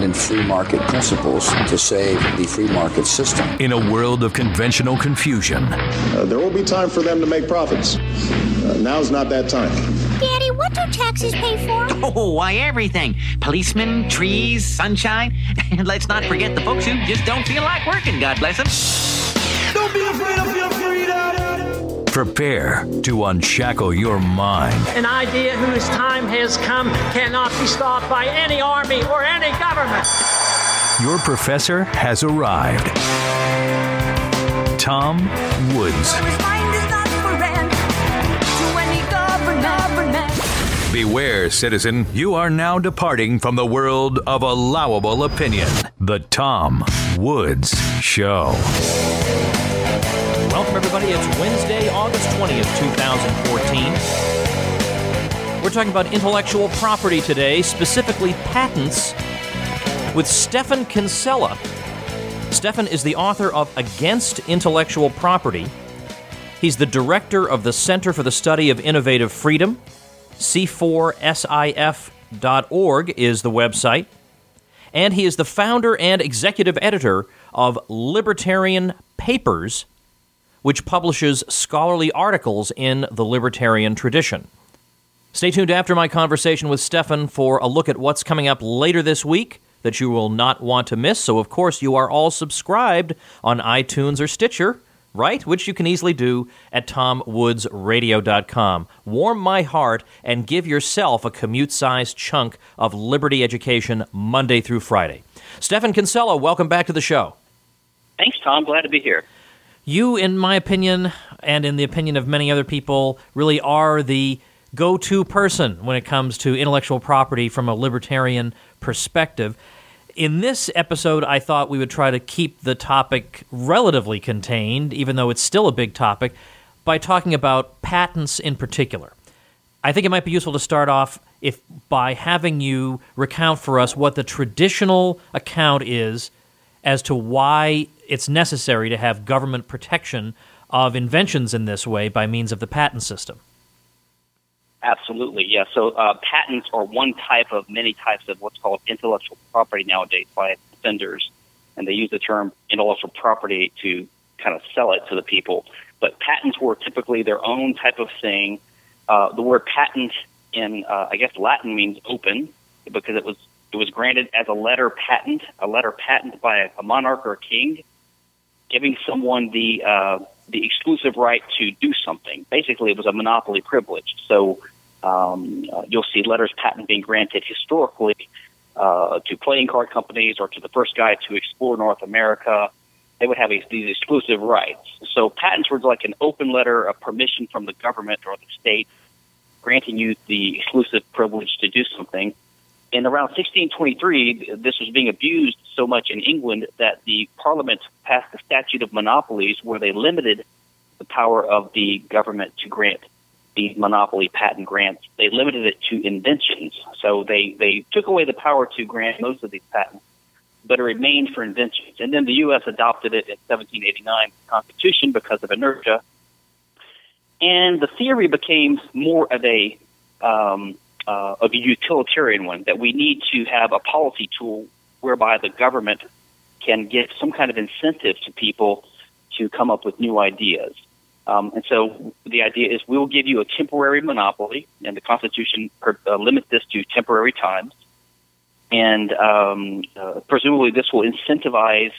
abandon free market principles to save the free market system. In a world of conventional confusion, uh, there will be time for them to make profits. Uh, now's not that time. Daddy, what do taxes pay for? Oh, why everything. Policemen, trees, sunshine. And let's not forget the folks who just don't feel like working, God bless them. Don't be afraid of your freedom. Prepare to unshackle your mind. An idea whose time has come cannot be stopped by any army or any government. Your professor has arrived. Tom Woods. Beware, citizen, you are now departing from the world of allowable opinion. The Tom Woods Show. Everybody. It's Wednesday, August 20th, 2014. We're talking about intellectual property today, specifically patents, with Stephan Kinsella. Stephan is the author of Against Intellectual Property. He's the director of the Center for the Study of Innovative Freedom. C4SIF.org is the website. And he is the founder and executive editor of Libertarian Papers, which publishes scholarly articles in the libertarian tradition. Stay tuned after my conversation with Stephan for a look at what's coming up later this week that you will not want to miss. So, of course, you are all subscribed on iTunes or Stitcher, right? Which you can easily do at tomwoodsradio.com. Warm my heart and give yourself a commute sized chunk of liberty education Monday through Friday. Stephan Kinsella, welcome back to the show. Thanks, Tom. Glad to be here. You, in my opinion, and in the opinion of many other people, really are the go to person when it comes to intellectual property from a libertarian perspective. In this episode, I thought we would try to keep the topic relatively contained, even though it's still a big topic, by talking about patents in particular. I think it might be useful to start off if by having you recount for us what the traditional account is as to why it's necessary to have government protection of inventions in this way by means of the patent system. Absolutely, yeah. So uh, patents are one type of many types of what's called intellectual property nowadays by vendors, and they use the term intellectual property to kind of sell it to the people. But patents were typically their own type of thing. Uh, the word patent in uh, I guess Latin means open because it was it was granted as a letter patent, a letter patent by a monarch or a king, giving someone the uh, the exclusive right to do something. Basically, it was a monopoly privilege. So um, uh, you'll see letters patent being granted historically uh, to playing card companies or to the first guy to explore North America. They would have a, these exclusive rights. So patents were like an open letter of permission from the government or the state, granting you the exclusive privilege to do something. In around 1623, this was being abused so much in England that the Parliament passed the Statute of Monopolies, where they limited the power of the government to grant these monopoly patent grants. They limited it to inventions. So they, they took away the power to grant most of these patents, but it remained for inventions. And then the U.S. adopted it in 1789 Constitution because of inertia. And the theory became more of a um, uh, of a utilitarian one that we need to have a policy tool whereby the government can give some kind of incentive to people to come up with new ideas. Um, and so the idea is we'll give you a temporary monopoly, and the Constitution per, uh, limits this to temporary times. And um, uh, presumably, this will incentivize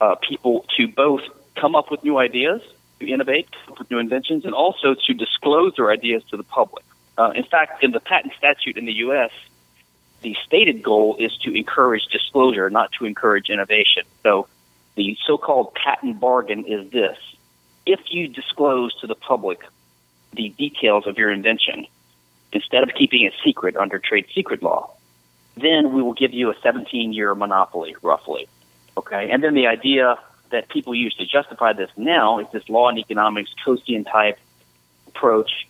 uh, people to both come up with new ideas, to innovate, with new inventions, and also to disclose their ideas to the public. Uh, in fact, in the patent statute in the U.S., the stated goal is to encourage disclosure, not to encourage innovation. So the so-called patent bargain is this if you disclose to the public the details of your invention, instead of keeping it secret under trade secret law, then we will give you a 17 year monopoly, roughly. Okay? And then the idea that people use to justify this now is this law and economics, Coasean type approach.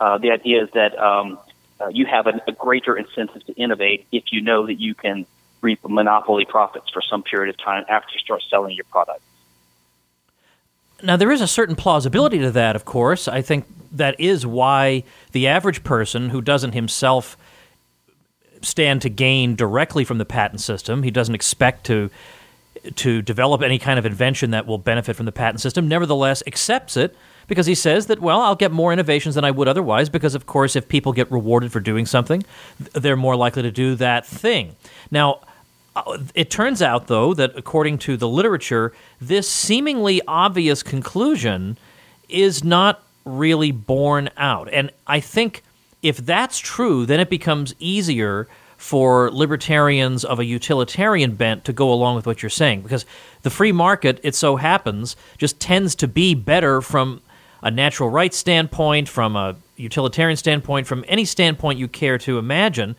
Uh, the idea is that um, uh, you have a, a greater incentive to innovate if you know that you can reap monopoly profits for some period of time after you start selling your product. Now, there is a certain plausibility to that, of course. I think that is why the average person who doesn't himself stand to gain directly from the patent system. He doesn't expect to to develop any kind of invention that will benefit from the patent system. Nevertheless, accepts it because he says that well, I'll get more innovations than I would otherwise because of course if people get rewarded for doing something, they're more likely to do that thing. Now, uh, it turns out, though, that according to the literature, this seemingly obvious conclusion is not really borne out. And I think if that's true, then it becomes easier for libertarians of a utilitarian bent to go along with what you're saying because the free market, it so happens, just tends to be better from a natural rights standpoint, from a utilitarian standpoint, from any standpoint you care to imagine.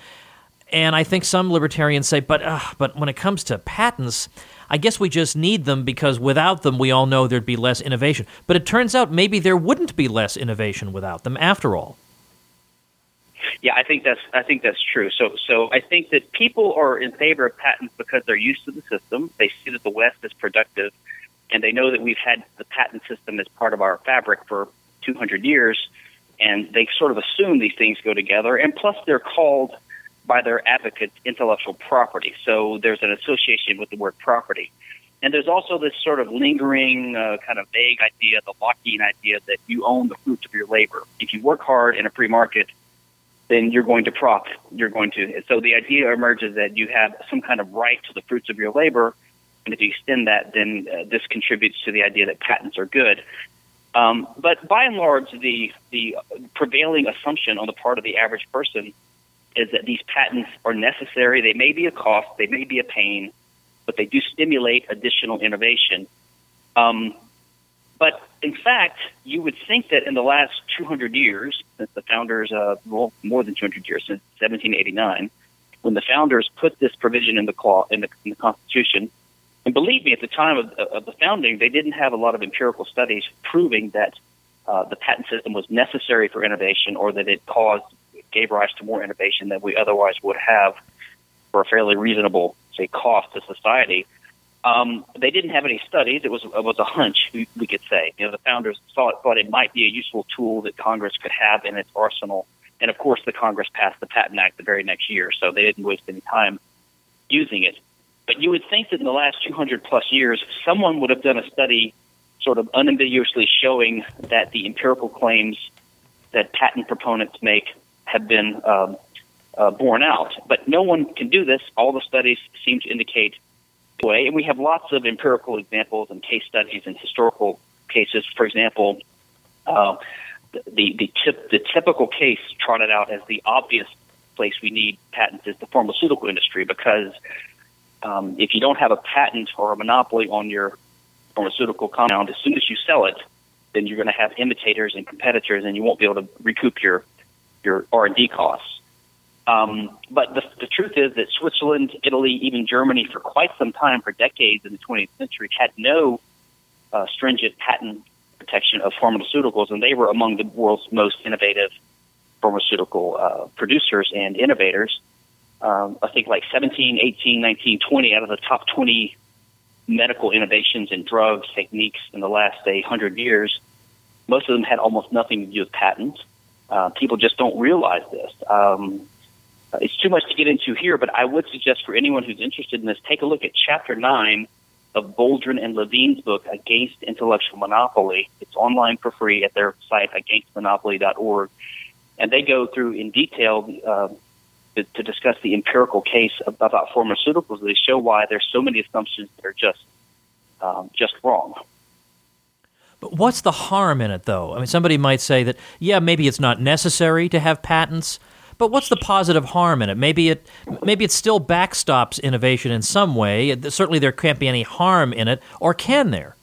And I think some libertarians say, but uh, but when it comes to patents, I guess we just need them because without them, we all know there'd be less innovation. But it turns out maybe there wouldn't be less innovation without them after all. Yeah, I think that's I think that's true. So so I think that people are in favor of patents because they're used to the system. They see that the West is productive, and they know that we've had the patent system as part of our fabric for 200 years, and they sort of assume these things go together. And plus, they're called by their advocates intellectual property. So there's an association with the word property. And there's also this sort of lingering, uh, kind of vague idea, the Lockean idea that you own the fruits of your labor. If you work hard in a free market, then you're going to profit. You're going to. So the idea emerges that you have some kind of right to the fruits of your labor, and if you extend that, then uh, this contributes to the idea that patents are good. Um, but by and large, the the prevailing assumption on the part of the average person is that these patents are necessary. They may be a cost, they may be a pain, but they do stimulate additional innovation. Um, but in fact, you would think that in the last 200 years, since the founders, uh, well, more than 200 years, since 1789, when the founders put this provision in the, clause, in the, in the Constitution, and believe me, at the time of, of, the founding, they didn't have a lot of empirical studies proving that uh, the patent system was necessary for innovation or that it caused, gave rise to more innovation than we otherwise would have for a fairly reasonable, say, cost to society. Um, they didn't have any studies. It was it was a hunch, we, could say. You know, the founders thought thought it might be a useful tool that Congress could have in its arsenal. And of course, the Congress passed the Patent Act the very next year, so they didn't waste any time using it. But you would think that in the last 200 plus years, someone would have done a study, sort of unambiguously showing that the empirical claims that patent proponents make have been um, uh, borne out. But no one can do this. All the studies seem to indicate way. And we have lots of empirical examples and case studies and historical cases. For example, uh, the the, tip, the typical case trotted out as the obvious place we need patents is the pharmaceutical industry because um, if you don't have a patent or a monopoly on your pharmaceutical compound, as soon as you sell it, then you're going to have imitators and competitors, and you won't be able to recoup your your R and D costs. Um, but the, the truth is that Switzerland, Italy, even Germany, for quite some time, for decades in the 20th century, had no uh, stringent patent protection of pharmaceuticals, and they were among the world's most innovative pharmaceutical uh, producers and innovators. Um, I think like 17, 18, 19, 20 out of the top 20 medical innovations in drugs, techniques in the last, say, 100 years, most of them had almost nothing to do with patents. Uh, people just don't realize this. Um, it's too much to get into here, but I would suggest for anyone who's interested in this, take a look at Chapter 9 of Boldrin and Levine's book, Against Intellectual Monopoly. It's online for free at their site, againstmonopoly.org. And they go through in detail uh, to, to, discuss the empirical case about pharmaceuticals. They show why there's so many assumptions that are just, um, just wrong. But what's the harm in it, though? I mean, somebody might say that, yeah, maybe it's not necessary to have patents but what's the positive harm in it? Maybe it maybe it still backstops innovation in some way. Certainly, there can't be any harm in it, or can there?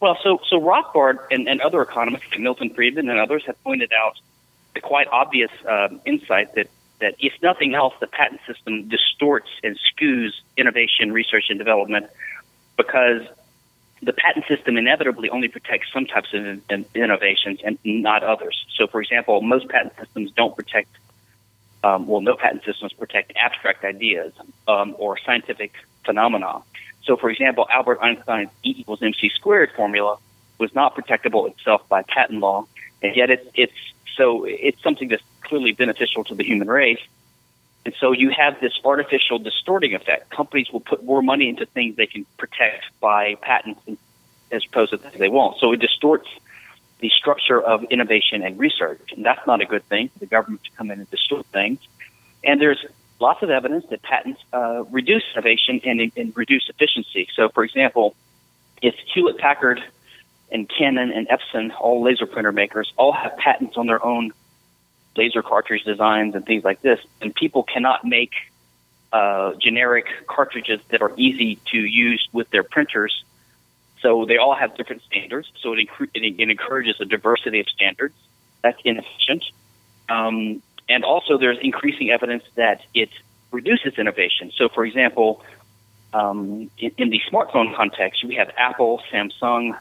Well, so so Rothbard and, and other economists, Milton Friedman and others, have pointed out the quite obvious um, insight that that if nothing else, the patent system distorts and skews innovation, research, and development because the patent system inevitably only protects some types of innovations and not others. So, for example, most patent systems don't protect, um, well, no patent systems protect abstract ideas um, or scientific phenomena. So, for example, Albert Einstein's E equals mc squared formula was not protectable itself by patent law, and yet it's, it's so it's something that's clearly beneficial to the human race. And so you have this artificial distorting effect. Companies will put more money into things they can protect by patents as opposed to things they won't. So it distorts the structure of innovation and research. And that's not a good thing for the government to come in and distort things. And there's lots of evidence that patents uh, reduce innovation and, and reduce efficiency. So, for example, if Hewlett Packard and Canon and Epson, all laser printer makers, all have patents on their own laser cartridge designs and things like this, and people cannot make uh, generic cartridges that are easy to use with their printers. So they all have different standards. So it, it, encourages a diversity of standards. That's inefficient. Um, and also, there's increasing evidence that it reduces innovation. So, for example, um, in, in, the smartphone context, we have Apple, Samsung,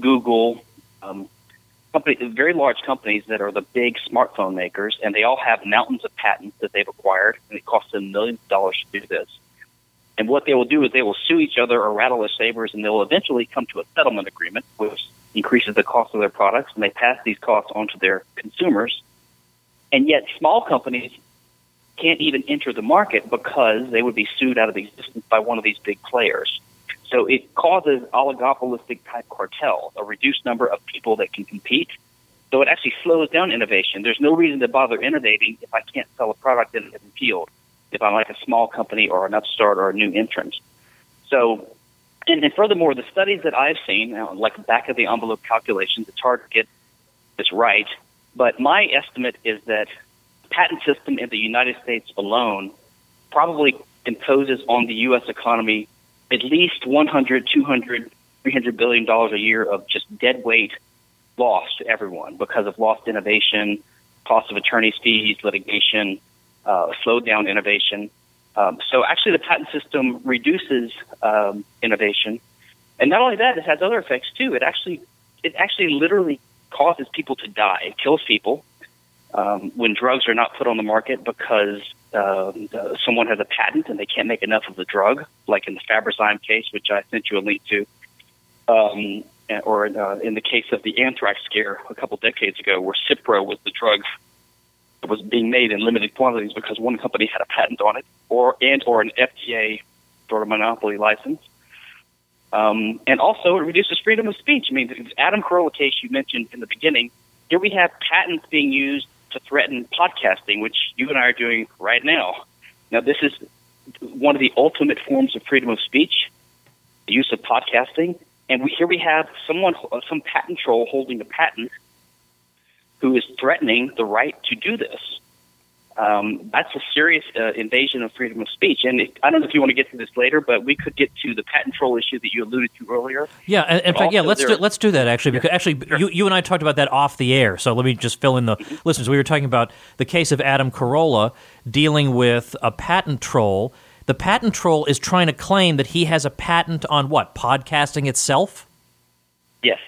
Google, um, company, very large companies that are the big smartphone makers, and they all have mountains of patents that they've acquired, and it costs them millions of dollars to do this. And what they will do is they will sue each other or rattle their sabers, and they'll eventually come to a settlement agreement, which increases the cost of their products, and they pass these costs on to their consumers. And yet, small companies can't even enter the market because they would be sued out of existence by one of these big players. So it causes oligopolistic type cartels, a reduced number of people that can compete. So it actually slows down innovation. There's no reason to bother innovating if I can't sell a product in a given field, if I'm like a small company or an upstart or a new entrant. So, and, and furthermore, the studies that I've seen, like back of the envelope calculations, it's hard to get this right, but my estimate is that the patent system in the United States alone probably imposes on the U.S. economy at least 100, 200, 300 billion dollars a year of just dead weight loss to everyone because of lost innovation, cost of attorney's fees, litigation, uh, slowed down innovation. Um, so actually, the patent system reduces um, innovation, and not only that, it has other effects too. It actually, it actually literally causes people to die. It kills people um, when drugs are not put on the market because uh, someone has a patent and they can't make enough of the drug, like in the Fabrazyme case, which I sent you a link to, um, or uh, in the case of the anthrax scare a couple decades ago, where Cipro was the drug that was being made in limited quantities because one company had a patent on it, or and or an FDA sort of monopoly license. Um, and also, it reduces freedom of speech. I mean, the Adam Carolla case you mentioned in the beginning. Here we have patents being used to threaten podcasting, which you and I are doing right now. Now, this is one of the ultimate forms of freedom of speech, the use of podcasting. And we, here we have someone, some patent troll holding a patent who is threatening the right to do this. Um, that's a serious uh, invasion of freedom of speech. And it, I don't know if you want to get to this later, but we could get to the patent troll issue that you alluded to earlier. Yeah, in, in fact, yeah, let's do, let's do that actually because actually sure. you, you and I talked about that off the air. So let me just fill in the mm-hmm. listeners. We were talking about the case of Adam Carolla dealing with a patent troll. The patent troll is trying to claim that he has a patent on what podcasting itself. Yes.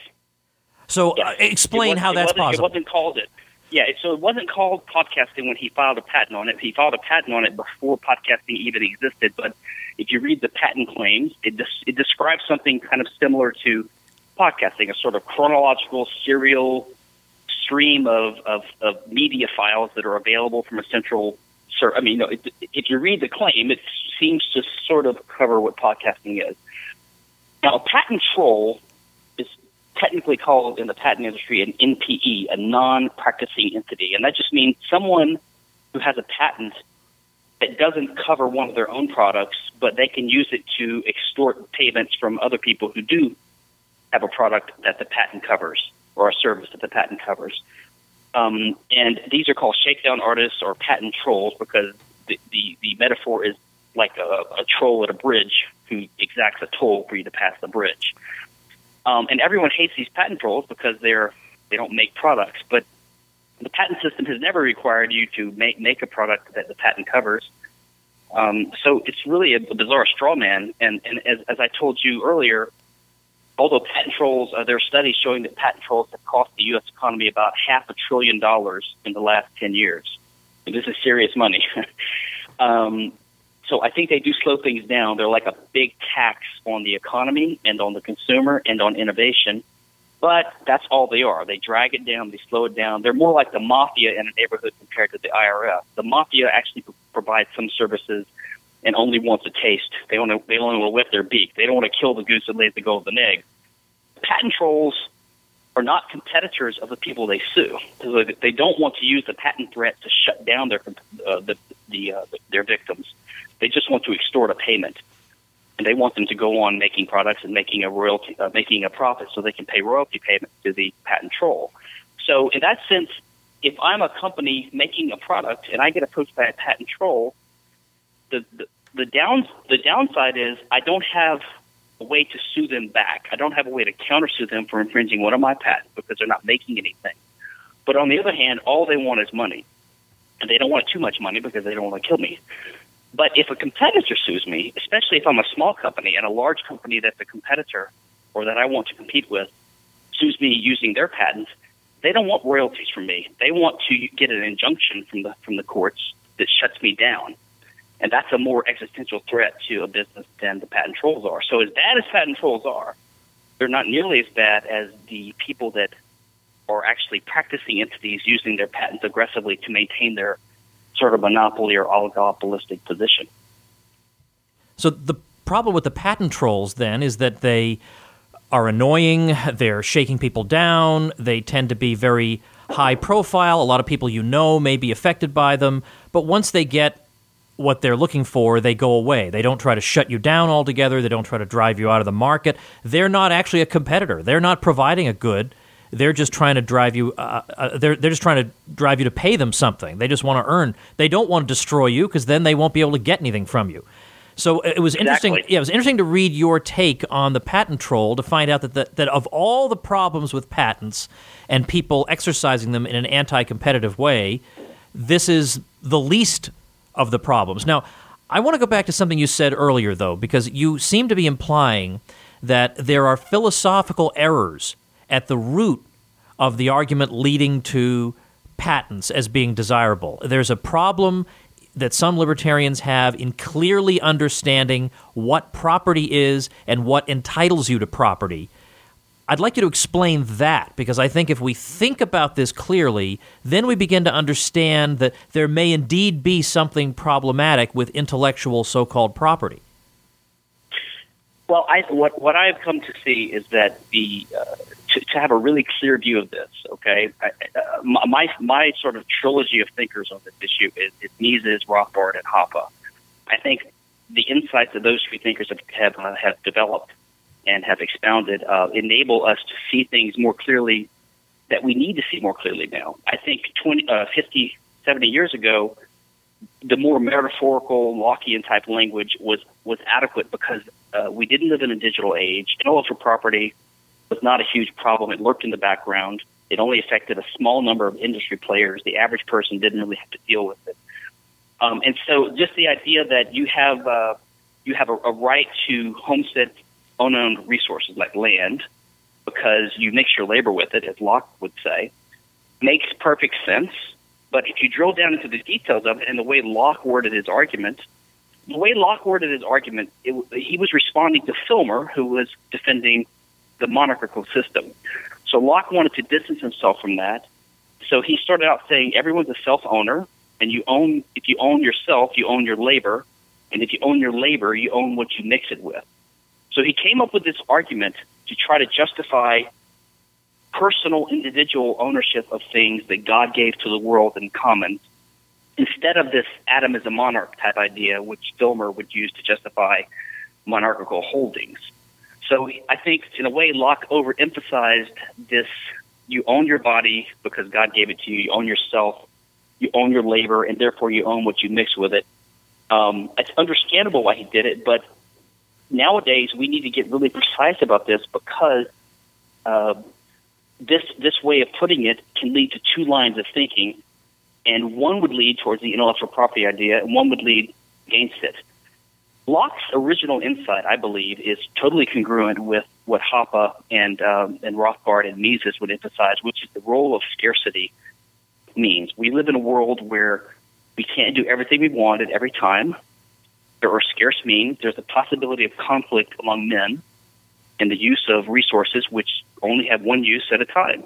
So yes. Uh, explain how that's possible. It wasn't called it. Yeah, so it wasn't called podcasting when he filed a patent on it. He filed a patent on it before podcasting even existed. But if you read the patent claims, it, des- it describes something kind of similar to podcasting, a sort of chronological serial stream of, of, of media files that are available from a central I mean, it, if you read the claim, it seems to sort of cover what podcasting is. Now, a patent troll technically called in the patent industry an NPE, a non-practicing entity, and that just means someone who has a patent that doesn't cover one of their own products, but they can use it to extort payments from other people who do have a product that the patent covers or a service that the patent covers. Um, and these are called shakedown artists or patent trolls because the, the, the metaphor is like a, a troll at a bridge who exacts a toll for you to pass the bridge. Um, and everyone hates these patent trolls because they're they don't make products. But the patent system has never required you to make make a product that the patent covers. Um, so it's really a, bizarre straw man. And, and as, as I told you earlier, although patent trolls, uh, there are studies showing that patent trolls have cost the U.S. economy about half a trillion dollars in the last 10 years. And this is serious money. um, so I think they do slow things down. They're like a big tax on the economy and on the consumer and on innovation. But that's all they are. They drag it down, they slow it down. They're more like the mafia in a neighborhood compared to the IRS. The mafia actually provides some services and only wants a taste. They only they only want to whip their beak. They don't want to kill the goose that lays the golden egg. Patent trolls are not competitors of the people they sue. They don't want to use the patent threat to shut down their uh, the, the uh, their victims. They just want to extort a payment, and they want them to go on making products and making a royalty, uh, making a profit, so they can pay royalty payments to the patent troll. So in that sense, if I'm a company making a product and I get approached by a patent troll, the the, the down the downside is I don't have a way to sue them back. I don't have a way to countersue them for infringing one of my patents because they're not making anything. But on the other hand, all they want is money. And they don't want too much money because they don't want to kill me. But if a competitor sues me, especially if I'm a small company and a large company that's a competitor or that I want to compete with sues me using their patents, they don't want royalties from me. They want to get an injunction from the from the courts that shuts me down. And that's a more existential threat to a business than the patent trolls are. So as bad as patent trolls are, they're not nearly as bad as the people that are actually practicing entities using their patents aggressively to maintain their sort of monopoly or oligopolistic position. So the problem with the patent trolls then is that they are annoying, they're shaking people down, they tend to be very high profile. A lot of people you know may be affected by them, but once they get what they're looking for, they go away. They don't try to shut you down altogether. They don't try to drive you out of the market. They're not actually a competitor. They're not providing a good. They're just trying to drive you. Uh, uh, they're they're just trying to drive you to pay them something. They just want to earn. They don't want to destroy you because then they won't be able to get anything from you. So it was exactly. interesting. Yeah, it was interesting to read your take on the patent troll to find out that the, that of all the problems with patents and people exercising them in an anti-competitive way, this is the least of the problems. Now, I want to go back to something you said earlier, though, because you seem to be implying that there are philosophical errors at the root of the argument leading to patents as being desirable. There's a problem that some libertarians have in clearly understanding what property is and what entitles you to property I'd like you to explain that because I think if we think about this clearly, then we begin to understand that there may indeed be something problematic with intellectual so called property. Well, I, what, what I've come to see is that the uh, to, to, have a really clear view of this, okay, I, uh, my, my sort of trilogy of thinkers on this issue is, is Mises, Rothbard, and Hoppe. I think the insights that those three thinkers have, have, uh, have developed and have expounded uh, enable us to see things more clearly that we need to see more clearly now. I think 20, uh, 50, 70 years ago, the more metaphorical Lockean type language was, was adequate because uh, we didn't live in a digital age. Intellectual property was not a huge problem. It lurked in the background. It only affected a small number of industry players. The average person didn't really have to deal with it. Um, and so, just the idea that you have uh, you have a, a right to homestead unowned resources like land because you mix your labor with it, as Locke would say, makes perfect sense. But if you drill down into the details of it and the way Locke worded his argument, the way Locke worded his argument, it, he was responding to Filmer, who was defending the monarchical system. So Locke wanted to distance himself from that. So he started out saying everyone's a self-owner, and you own if you own yourself, you own your labor, and if you own your labor, you own what you mix it with. So he came up with this argument to try to justify personal, individual ownership of things that God gave to the world in common, instead of this Adam is a monarch type idea, which Filmer would use to justify monarchical holdings. So I think, in a way, Locke overemphasized this you own your body because God gave it to you, you own yourself, you own your labor, and therefore you own what you mix with it. Um, it's understandable why he did it, but nowadays we need to get really precise about this because uh, this this way of putting it can lead to two lines of thinking, and one would lead towards the intellectual property idea, and one would lead against it. Locke's original insight, I believe, is totally congruent with what Hoppe and um, and Rothbard and Mises would emphasize, which is the role of scarcity means. We live in a world where we can't do everything we want at every time there are scarce means. There's a possibility of conflict among men and the use of resources which only have one use at a time.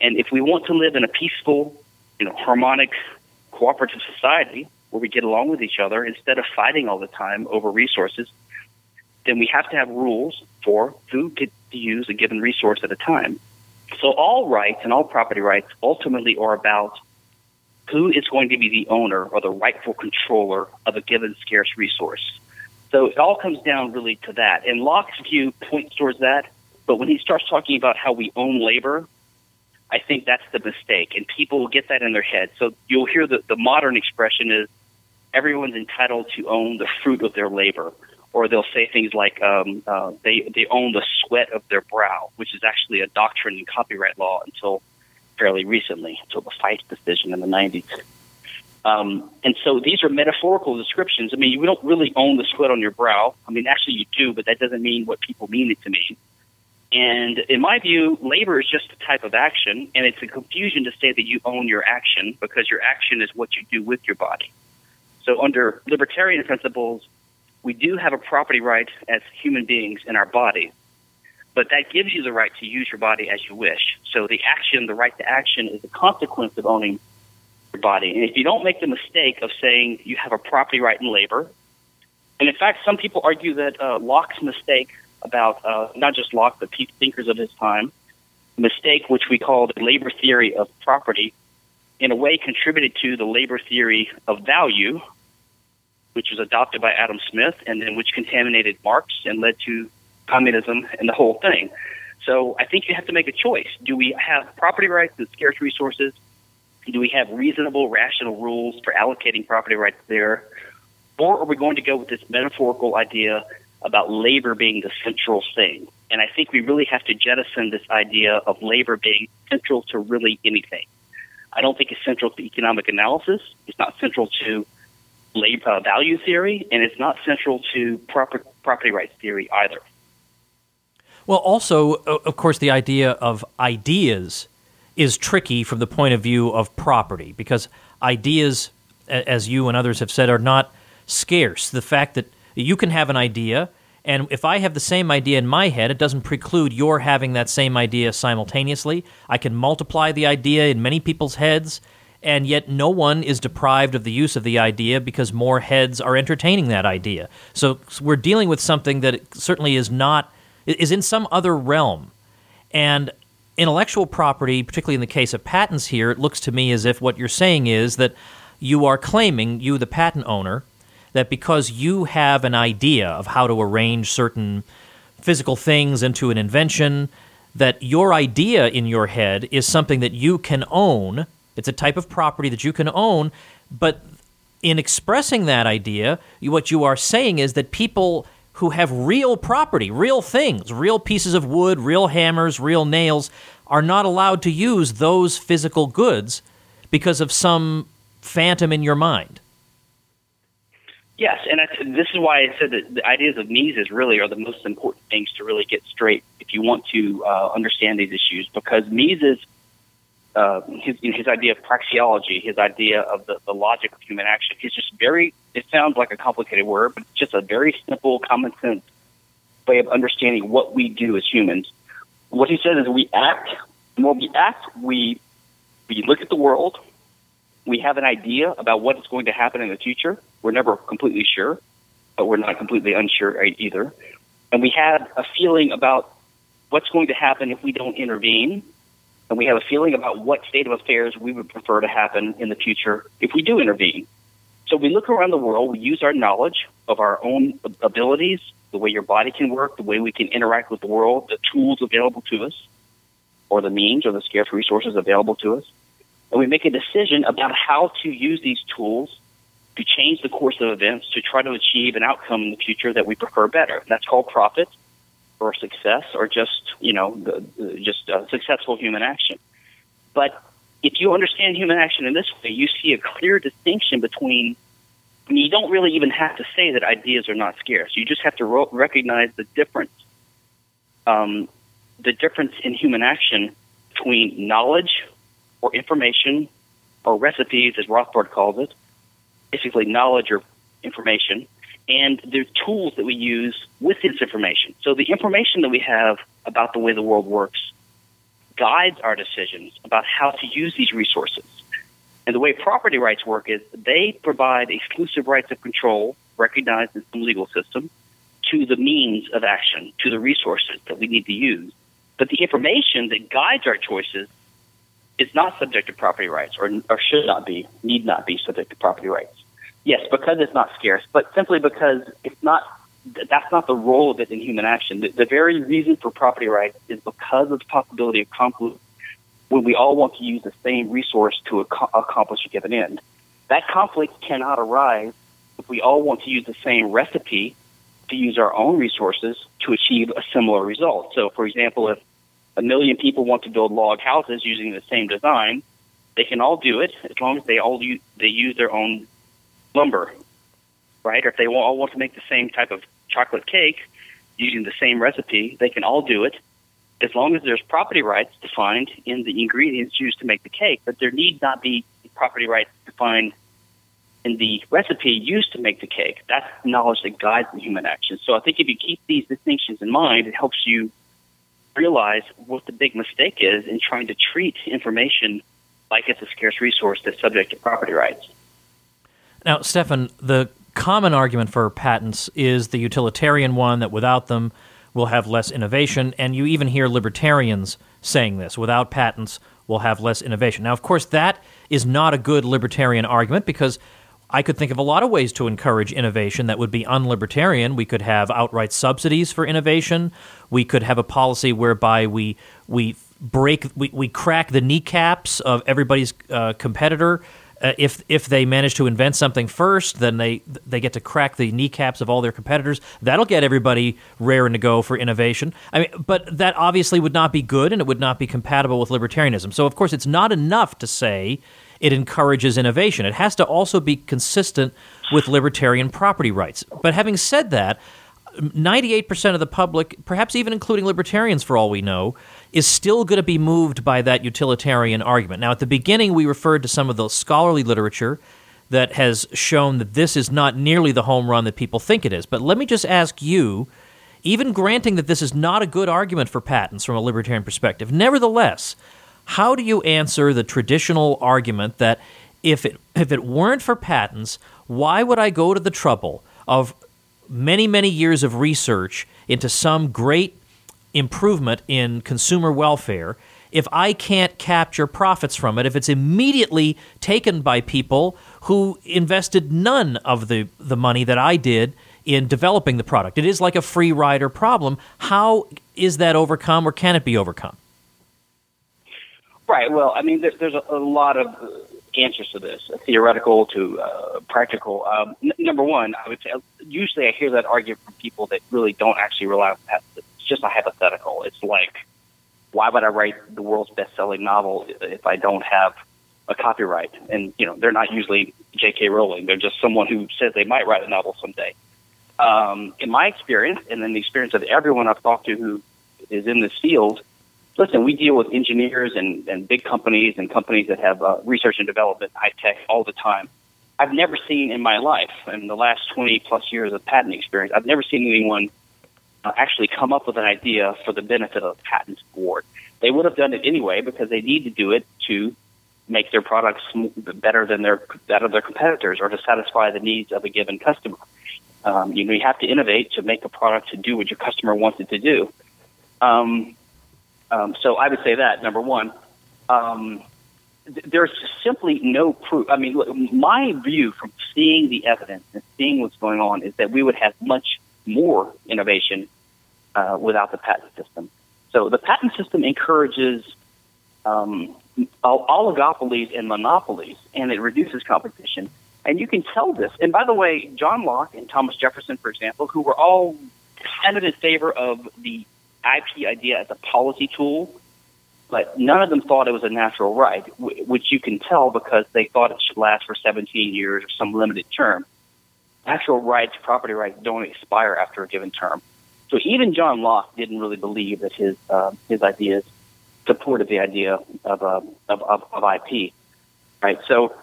And if we want to live in a peaceful, you know, harmonic, cooperative society, where we get along with each other instead of fighting all the time over resources, then we have to have rules for who gets to use a given resource at a time. So all rights and all property rights ultimately are about who is going to be the owner or the rightful controller of a given scarce resource. So it all comes down really to that. And Locke's view points towards that, but when he starts talking about how we own labor, I think that's the mistake, and people will get that in their head. So you'll hear the, the modern expression is everyone's entitled to own the fruit of their labor, or they'll say things like um, uh, they they own the sweat of their brow, which is actually a doctrine in copyright law until fairly recently, until the Feist decision in the 90s. Um, and so these are metaphorical descriptions. I mean, you don't really own the sweat on your brow. I mean, actually you do, but that doesn't mean what people mean it to mean. And in my view, labor is just a type of action, and it's a confusion to say that you own your action because your action is what you do with your body. So, under libertarian principles, we do have a property right as human beings in our body, but that gives you the right to use your body as you wish. So, the action, the right to action, is a consequence of owning your body. And if you don't make the mistake of saying you have a property right in labor, and in fact, some people argue that uh, Locke's mistake about uh, not just Locke, but thinkers of his time, mistake which we call the labor theory of property, in a way contributed to the labor theory of value, which was adopted by Adam Smith, and then which contaminated Marx and led to communism and the whole thing. So I think you have to make a choice. Do we have property rights and scarce resources? Do we have reasonable, rational rules for allocating property rights there? Or are we going to go with this metaphorical idea about labor being the central thing. And I think we really have to jettison this idea of labor being central to really anything. I don't think it's central to economic analysis. It's not central to labor value theory, and it's not central to proper, property rights theory either. Well, also, of course, the idea of ideas is tricky from the point of view of property because ideas, as you and others have said, are not scarce. The fact that you can have an idea, and if I have the same idea in my head, it doesn't preclude your having that same idea simultaneously. I can multiply the idea in many people's heads, and yet no one is deprived of the use of the idea because more heads are entertaining that idea. So we're dealing with something that certainly is not is in some other realm. And intellectual property, particularly in the case of patents here, it looks to me as if what you're saying is that you are claiming, you the patent owner, that because you have an idea of how to arrange certain physical things into an invention, that your idea in your head is something that you can own. It's a type of property that you can own, but in expressing that idea, what you are saying is that people who have real property, real things, real pieces of wood, real hammers, real nails, are not allowed to use those physical goods because of some phantom in your mind. Yes, and I, this is why I said that the ideas of Mises really are the most important things to really get straight if you want to uh, understand these issues. Because Mises, uh, his his idea of praxeology, his idea of the, the logic of human action, is just very. It sounds like a complicated word, but it's just a very simple, common sense way of understanding what we do as humans. What he says is we act, and when we act, we we look at the world, we have an idea about what is going to happen in the future. We're never completely sure, but we're not completely unsure either. And we have a feeling about what's going to happen if we don't intervene. And we have a feeling about what state of affairs we would prefer to happen in the future if we do intervene. So we look around the world, we use our knowledge of our own abilities, the way your body can work, the way we can interact with the world, the tools available to us, or the means or the scarce resources available to us and we make a decision about how to use these tools to change the course of events to try to achieve an outcome in the future that we prefer better. That's called profit or success or just, you know, the, just successful human action. But if you understand human action in this way, you see a clear distinction between I mean, you don't really even have to say that ideas are not scarce. You just have to ro- recognize the difference, um, the difference in human action between knowledge or information or recipes, as Rothbard calls it, basically knowledge or information, and the tools that we use with this information. So the information that we have about the way the world works guides our decisions about how to use these resources. And the way property rights work is they provide exclusive rights of control recognized in some legal system to the means of action, to the resources that we need to use. But the information that guides our choices is not subject to property rights or, or should not be, need not be subject to property rights. Yes, because it's not scarce, but simply because it's not that's not the role of it in human action. The, the very reason for property rights is because of the possibility of conflict when we all want to use the same resource to ac- accomplish a given end. That conflict cannot arise if we all want to use the same recipe to use our own resources to achieve a similar result. So, for example, if a million people want to build log houses using the same design, they can all do it as long as they all they use their own lumber, right? Or if they all want to make the same type of chocolate cake using the same recipe, they can all do it as long as there's property rights defined in the ingredients used to make the cake. But there need not be property rights defined in the recipe used to make the cake. That's knowledge that guides the human action. So I think if you keep these distinctions in mind, it helps you realize what the big mistake is in trying to treat information like it's a scarce resource that's subject to property rights. Now, Stephan, the common argument for patents is the utilitarian one that without them we'll have less innovation, and you even hear libertarians saying this without patents we'll have less innovation. Now, of course, that is not a good libertarian argument because I could think of a lot of ways to encourage innovation that would be unlibertarian. We could have outright subsidies for innovation. We could have a policy whereby we we break we, we crack the kneecaps of everybody's uh, competitor. Uh, if if they manage to invent something first, then they they get to crack the kneecaps of all their competitors. That'll get everybody raring to go for innovation. I mean, but that obviously would not be good, and it would not be compatible with libertarianism. So, of course, it's not enough to say it encourages innovation. It has to also be consistent with libertarian property rights. But having said that, 98% of the public, perhaps even including libertarians for all we know, is still going to be moved by that utilitarian argument. Now, at the beginning, we referred to some of the scholarly literature that has shown that this is not nearly the home run that people think it is. But let me just ask you, even granting that this is not a good argument for patents from a libertarian perspective, nevertheless, how do you answer the traditional argument that if it if it weren't for patents, why would I go to the trouble of many many years of research into some great improvement in consumer welfare if I can't capture profits from it, if it's immediately taken by people who invested none of the, the money that I did in developing the product. It is like a free rider problem. How is that overcome or can it be overcome? Right. Well, I mean, there, there's a, a lot of answers to this, theoretical to uh, practical. Um, n- number one, I would say usually I hear that argument from people that really don't actually rely on that. It's just a hypothetical. It's like, why would I write the world's best-selling novel if I don't have a copyright? And you know, they're not usually J.K. Rowling. They're just someone who says they might write a novel someday. Um, in my experience, and in the experience of everyone I've talked to who is in this field, listen, we deal with engineers and, and big companies and companies that have uh, research and development, high tech, all the time. I've never seen in my life, in the last 20 plus years of patent experience, I've never seen anyone uh, actually come up with an idea for the benefit of the patent board. They would have done it anyway because they need to do it to make their products better than their that of their competitors or to satisfy the needs of a given customer. Um, you know, you have to innovate to make a product to do what your customer wants it to do. Um, um, so I would say that number one. Um, th- there's simply no proof. I mean, look, my view from seeing the evidence and seeing what's going on is that we would have much more innovation uh, without the patent system. So the patent system encourages um, oligopolies and monopolies, and it reduces competition. And you can tell this. And by the way, John Locke and Thomas Jefferson, for example, who were all kind of in favor of the IP idea as a policy tool, but none of them thought it was a natural right, which you can tell because they thought it should last for 17 years or some limited term. Natural rights, property rights, don't expire after a given term. So even John Locke didn't really believe that his uh, his ideas supported the idea of, uh, of, of of IP, right? So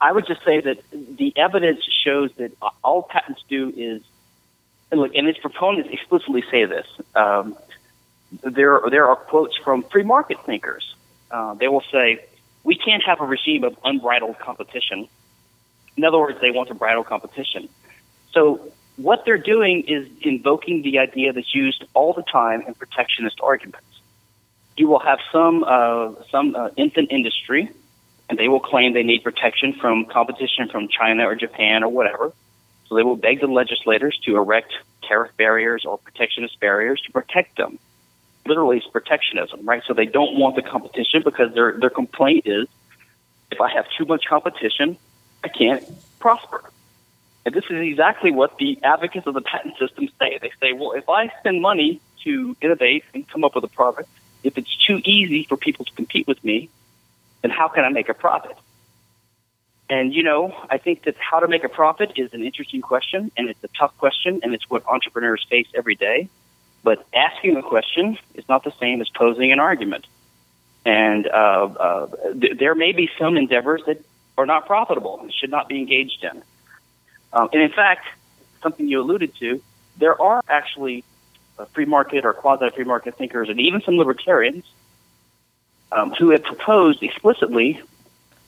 I would just say that the evidence shows that all patents do is, and look, and its proponents explicitly say this. Um, there there are quotes from free market thinkers. Uh, they will say we can't have a regime of unbridled competition. In other words, they want to bridle competition. So what they're doing is invoking the idea that's used all the time in protectionist arguments. You will have some uh, some uh, infant industry, and they will claim they need protection from competition from China or Japan or whatever. So they will beg the legislators to erect tariff barriers or protectionist barriers to protect them. Literally, it's protectionism, right? So they don't want the competition because their their complaint is, if I have too much competition, I can't prosper. And this is exactly what the advocates of the patent system say. They say, well, if I spend money to innovate and come up with a product, if it's too easy for people to compete with me, then how can I make a profit? And, you know, I think that how to make a profit is an interesting question, and it's a tough question, and it's what entrepreneurs face every day. But asking a question is not the same as posing an argument. And uh, uh, th- there may be some endeavors that are not profitable and should not be engaged in. Um, and in fact, something you alluded to, there are actually uh, free market or quasi free market thinkers and even some libertarians um, who have proposed explicitly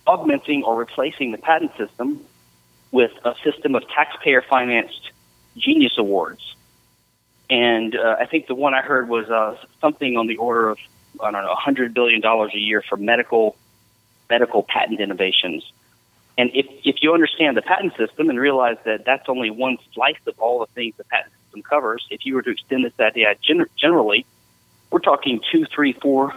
augmenting or replacing the patent system with a system of taxpayer financed genius awards. And uh, I think the one I heard was uh, something on the order of, I don't know, $100 billion a year for medical medical patent innovations. And if, if you understand the patent system and realize that that's only one slice of all the things the patent system covers, if you were to extend this idea gen- generally, we're talking two, three, four,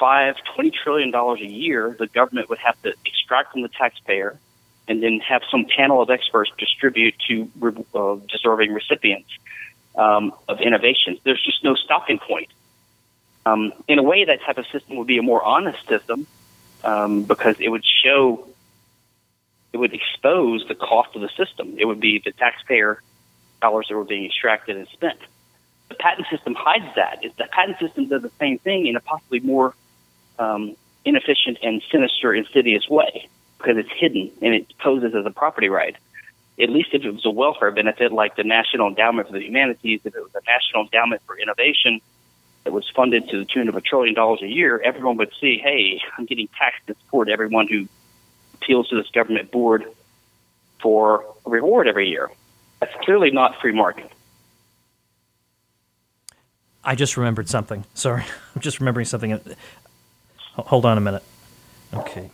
five, twenty trillion dollars a year the government would have to extract from the taxpayer and then have some panel of experts distribute to uh, deserving recipients um, of innovations. There's just no stopping point. Um, in a way, that type of system would be a more honest system um, because it would show it would expose the cost of the system. It would be the taxpayer dollars that were being extracted and spent. The patent system hides that. Is the patent system does the same thing in a possibly more um, inefficient and sinister, insidious way because it's hidden and it poses as a property right. At least if it was a welfare benefit like the National Endowment for the Humanities, if it was a National Endowment for Innovation that was funded to the tune of a trillion dollars a year, everyone would see, hey, I'm getting taxed to support everyone who appeals to this government board for a reward every year. That's clearly not free market. I just remembered something. Sorry, I'm just remembering something. Hold on a minute. Okay.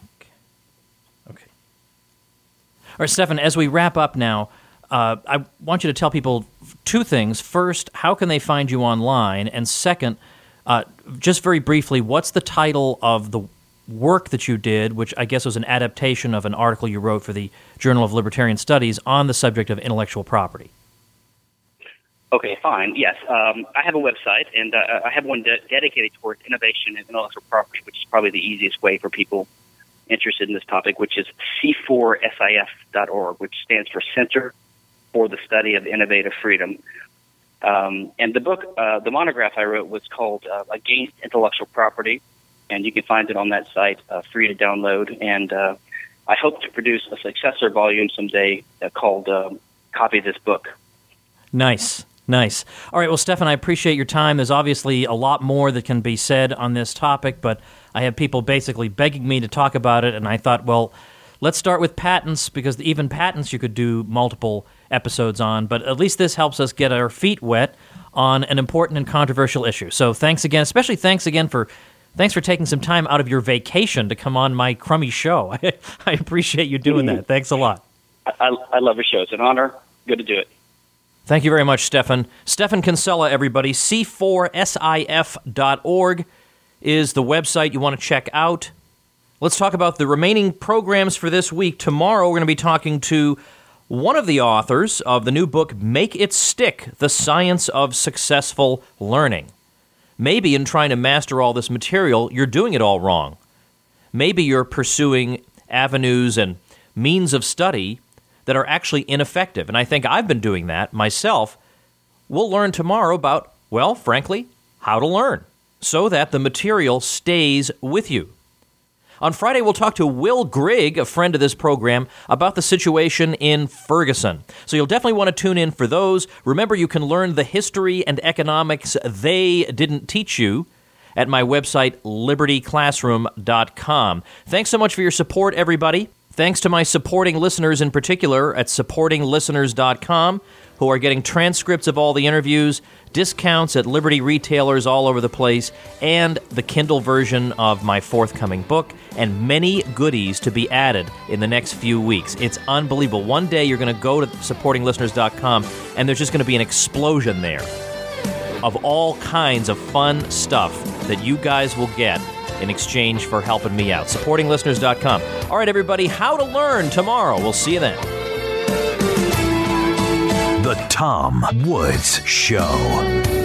Right, Stephan, as we wrap up now, uh, I want you to tell people two things. First, how can they find you online? And second, uh, just very briefly, what's the title of the work that you did, which I guess was an adaptation of an article you wrote for the Journal of Libertarian Studies on the subject of intellectual property. Okay, fine. Yes, um, I have a website, and uh, I have one de- dedicated towards innovation and intellectual property, which is probably the easiest way for people interested in this topic, which is c4sif.org, which stands for Center for the Study of Innovative Freedom. Um, and the book, uh, the monograph I wrote was called uh, Against Intellectual Property, and you can find it on that site, uh, free to download. And uh, I hope to produce a successor volume someday uh, called um, Copy This Book. Nice. Nice. All right. Well, Stephan, I appreciate your time. There's obviously a lot more that can be said on this topic, but I have people basically begging me to talk about it, and I thought, well, let's start with patents because even patents you could do multiple episodes on, but at least this helps us get our feet wet on an important and controversial issue. So thanks again, especially thanks again for thanks for taking some time out of your vacation to come on my crummy show. I, I appreciate you doing that. Thanks a lot. I, I love your show. It's an honor. Good to do it. Thank you very much, Stephan. Stephan Kinsella, everybody. C4SIF.org is the website you want to check out. Let's talk about the remaining programs for this week. Tomorrow, we're going to be talking to one of the authors of the new book, Make It Stick The Science of Successful Learning. Maybe in trying to master all this material, you're doing it all wrong. Maybe you're pursuing avenues and means of study that are actually ineffective. And I think I've been doing that myself. We'll learn tomorrow about, well, frankly, how to learn so that the material stays with you. On Friday, we'll talk to Will Grigg, a friend of this program, about the situation in Ferguson. So you'll definitely want to tune in for those. Remember, you can learn the history and economics they didn't teach you at my website, libertyclassroom.com. Thanks so much for your support, everybody. Thanks to my supporting listeners in particular at supportinglisteners.com who are getting transcripts of all the interviews, discounts at Liberty retailers all over the place, and the Kindle version of my forthcoming book, and many goodies to be added in the next few weeks. It's unbelievable. One day you're going to go to supportinglisteners.com, and there's just going to be an explosion there of all kinds of fun stuff that you guys will get in exchange for helping me out. Supportinglisteners.com. All right, everybody, how to learn tomorrow. We'll see you then. The Tom Woods Show.